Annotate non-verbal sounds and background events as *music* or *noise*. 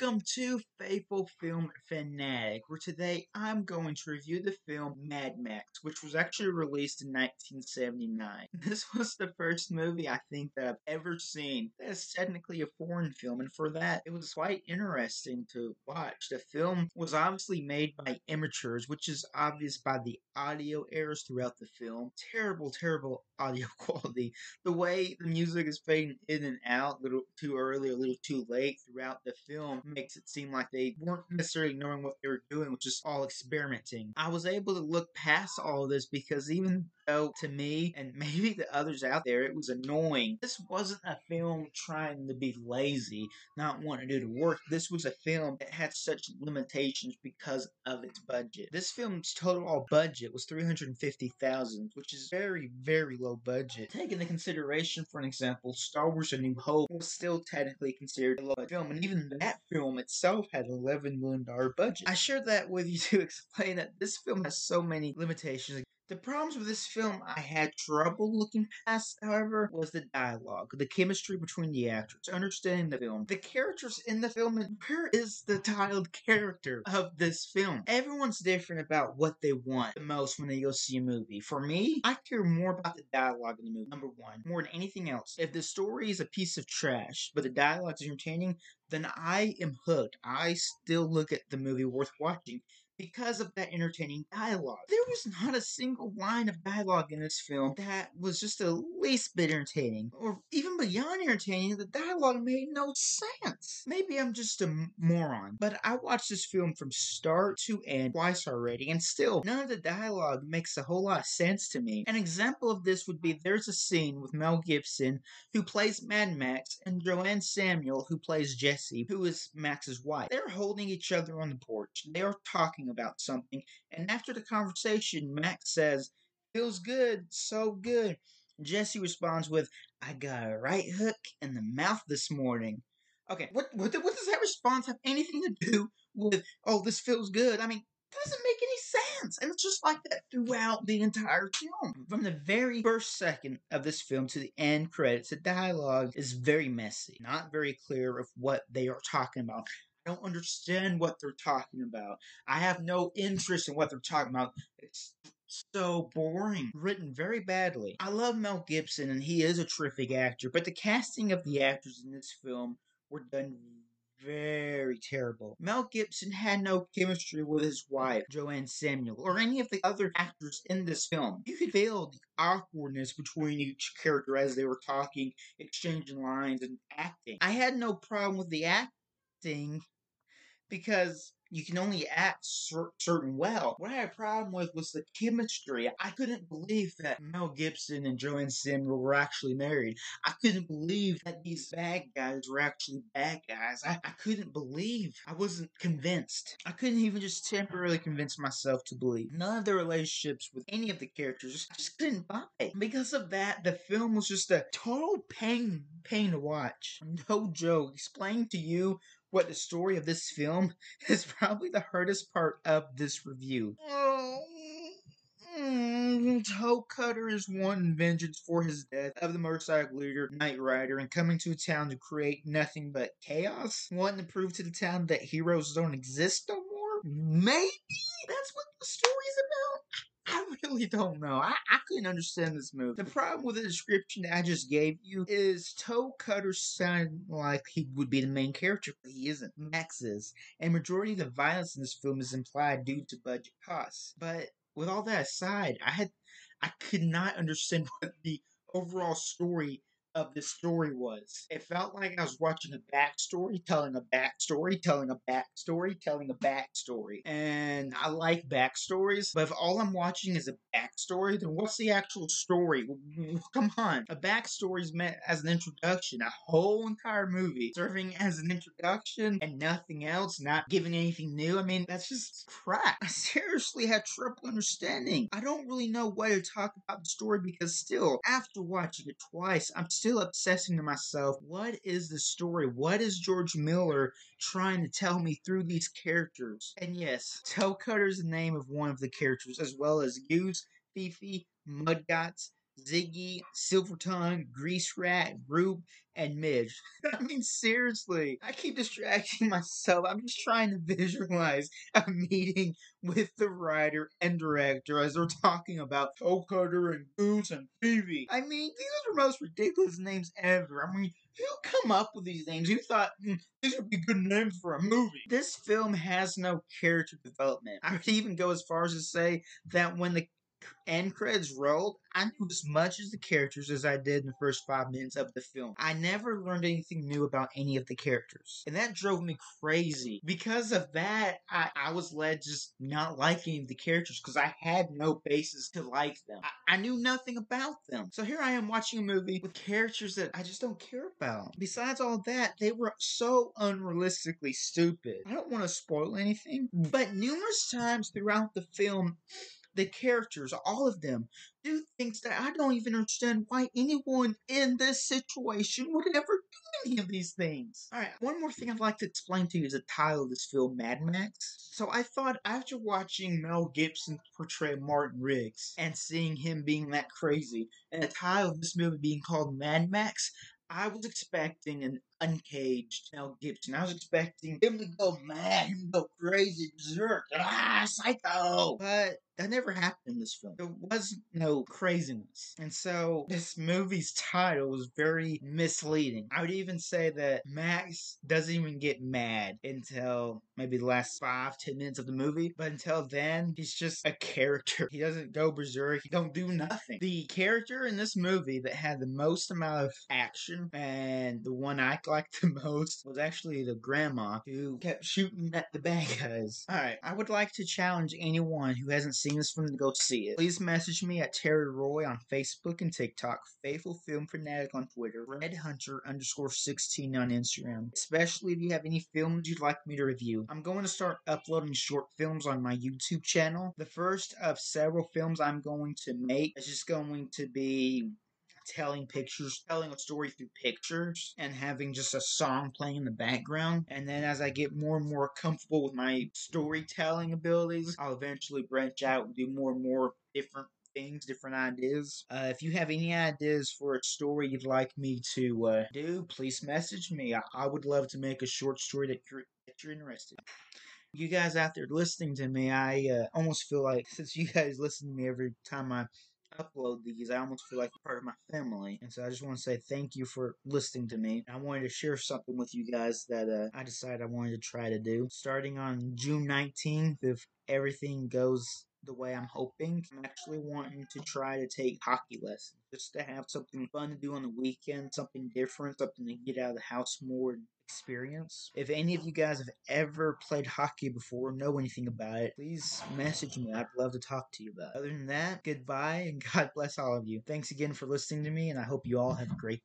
Welcome to Faithful Film Fanatic, where today I'm going to review the film Mad Max, which was actually released in 1979. *laughs* This was the first movie I think that I've ever seen that is technically a foreign film, and for that, it was quite interesting to watch. The film was obviously made by amateurs, which is obvious by the audio errors throughout the film. Terrible, terrible *laughs* audio quality. The way the music is fading in and out, a little too early, a little too late throughout the film makes it seem like they weren't necessarily knowing what they were doing, which is all experimenting. I was able to look past all of this because even though to me and *laughs* maybe the others out there it was annoying, this wasn't a film trying to be lazy, not wanting to do the work. This was a film that had such limitations because of its budget. This film's total budget was 350,000, which is very, very low budget. Taking into consideration, for an example, Star Wars A New Hope was still technically considered a low film, and even that film itself had an $11 million budget. I shared that with you to *laughs* explain that this film has so many limitations. The problems with this film I had trouble looking past, however, was the dialogue, the chemistry between the actors, understanding the film, the characters in the film, and where is the titled character of this film? Everyone's different about what they want the most when they go see a movie. For me, I care more about the dialogue in the movie, number one, more than anything else. If the story is a piece of trash, but the dialogue is entertaining, then I am hooked. I still look at the movie worth watching because of that entertaining dialogue. There was not a single line of dialogue in this film that was just the least bit entertaining, or even beyond entertaining, the dialogue made no sense. Maybe I'm just a moron, but I watched this film from start to end twice already, and still, none of the dialogue makes a whole lot of sense to me. An example of this would be there's a scene with Mel Gibson, who plays Mad Max, and Joanne Samuel, who plays Jessie, who is Max's wife. They're holding each other on the porch. They are talking about something, and after the conversation, Max says, Feels good, so good. Jessie responds with, I got a right hook in the mouth this morning. Okay, what, what, what does that response have anything to do with, oh, this feels good? I mean, doesn't make any sense. And it's just like that throughout the entire film. From the very first second of this film to the end credits, the dialogue is very messy, not very clear of what they are talking about. I don't understand what they're talking about. I have no interest in what they're talking about. It's so boring. Written very badly. I love Mel Gibson and he is a terrific actor, but the casting of the actors in this film were done very terrible. Mel Gibson had no chemistry with his wife, Joanne Samuel, or any of the other actors in this film. You could feel the awkwardness between each character as they were talking, exchanging lines, and acting. I had no problem with the acting because you can only act cer- certain well. What I had a problem with was the chemistry. I couldn't believe that Mel Gibson and Joanne Samuel were actually married. I couldn't believe that these bad guys were actually bad guys. I, I couldn't believe. I wasn't convinced. I couldn't even just temporarily convince myself to believe. None of the relationships with any of the characters I just couldn't buy. it. Because of that, the film was just a total pain pain to watch. No joke. Explain to you what the story of this film *laughs* is probably the hardest part of this review. Mm, Toe Cutter is wanting vengeance for his death of the motorcycle leader, Nightrider, and coming to a town to create nothing but chaos. Wanting to prove to the town that heroes don't exist no more? Maybe that's what the story's about. I really don't know. I understand this movie. The problem with the description I just gave you is Toe Cutter sounded like he would be the main character, but he isn't. Max is. And majority of the violence in this film is implied due to budget costs. But with all that aside, I had I could not understand *laughs* what the overall story of this story was. It felt like I was watching a backstory, telling a backstory, telling a backstory, telling a backstory. And I like backstories, but if all I'm watching is a backstory, then what's the actual story? Come on. A backstory is meant as an introduction, a whole entire movie serving as an introduction and nothing else, not giving anything new. I mean, that's just crap. I seriously had trouble understanding. I don't really know what to talk about the story because still, after watching it twice, I'm still obsessing to myself, what is the story? What is George Miller trying to tell me through these characters? And yes, Cutter is the name of one of the characters, as well as Goose, Fifi, Mudguts, Ziggy, Silvertongue, Grease Rat, Rube, and Midge. *laughs* I *laughs* mean, seriously, I keep distracting myself. I'm just trying to visualize *laughs* a meeting with the writer and director as they're talking about Toe Cutter and Goose and Phoebe. I mean, these are the most ridiculous names ever. I mean, who come up with these names? You thought mm, these would be good names for a movie. This film has no character development. I would even go as far as to say that when the end credits rolled, I knew as much as the characters as I did in the first five minutes of the film. I never learned anything new about any of the characters. And that drove me crazy. Because of that, I, I was led just not liking the characters because I had no basis to like them. I, I knew nothing about them. So here I am watching a movie with characters that I just don't care about. Besides all that, they were so unrealistically stupid. I don't want to spoil anything, but numerous times throughout the film, the characters, all of them, do things that I don't even understand why anyone in this situation would ever do any of these things. Alright, one more thing I'd like to explain to you is the title of this film, Mad Max. So I thought after watching Mel Gibson portray Martin Riggs and seeing him being that crazy, and the title of this movie being called Mad Max, I was expecting an uncaged Mel Gibson. I was expecting him to go mad, him to go crazy, berserk, ah, psycho. But that never happened in this film. There was no craziness. And so this movie's title was very misleading. I would even say that Max doesn't even get mad until maybe the last five, ten minutes of the movie. But until then, he's just a character. He doesn't go berserk. He don't do nothing. The character in this movie that had the most amount of action and the one I liked the most was actually the grandma who kept shooting at the bad guys. *laughs* Alright, I would like to challenge anyone who hasn't seen this film to go see it. Please message me at Terry Roy on Facebook and TikTok, Faithful Film Fanatic on Twitter, Red Hunter underscore 16 on Instagram. Especially if you have any films you'd like me to review. I'm going to start uploading short films on my YouTube channel. The first of several films I'm going to make is just going to be telling pictures, telling a story through pictures, and having just a song playing in the background. And then as I get more and more comfortable with my storytelling abilities, I'll eventually branch out and do more and more different things, different ideas. Uh, if you have any ideas for a story you'd like me to uh, do, please message me. I-, I would love to make a short story that you're, that you're interested in you guys out there listening to me, I uh, almost feel like *laughs* since you guys listen to me every time I upload these, I almost feel like part of my family. And so I just want to say thank you for listening to me. I wanted to share something with you guys that uh, I decided I wanted to try to do. Starting on June 19th, if everything goes the way I'm hoping. I'm actually wanting to try to take hockey lessons just to have something fun to do on the weekend, something different, something to get out of the house more experience. If any of you guys have ever played hockey before, know anything about it, please message me. I'd love to talk to you about it. Other than that, goodbye and *laughs* God bless all of you. Thanks again for listening to me, and I hope you all have a great day.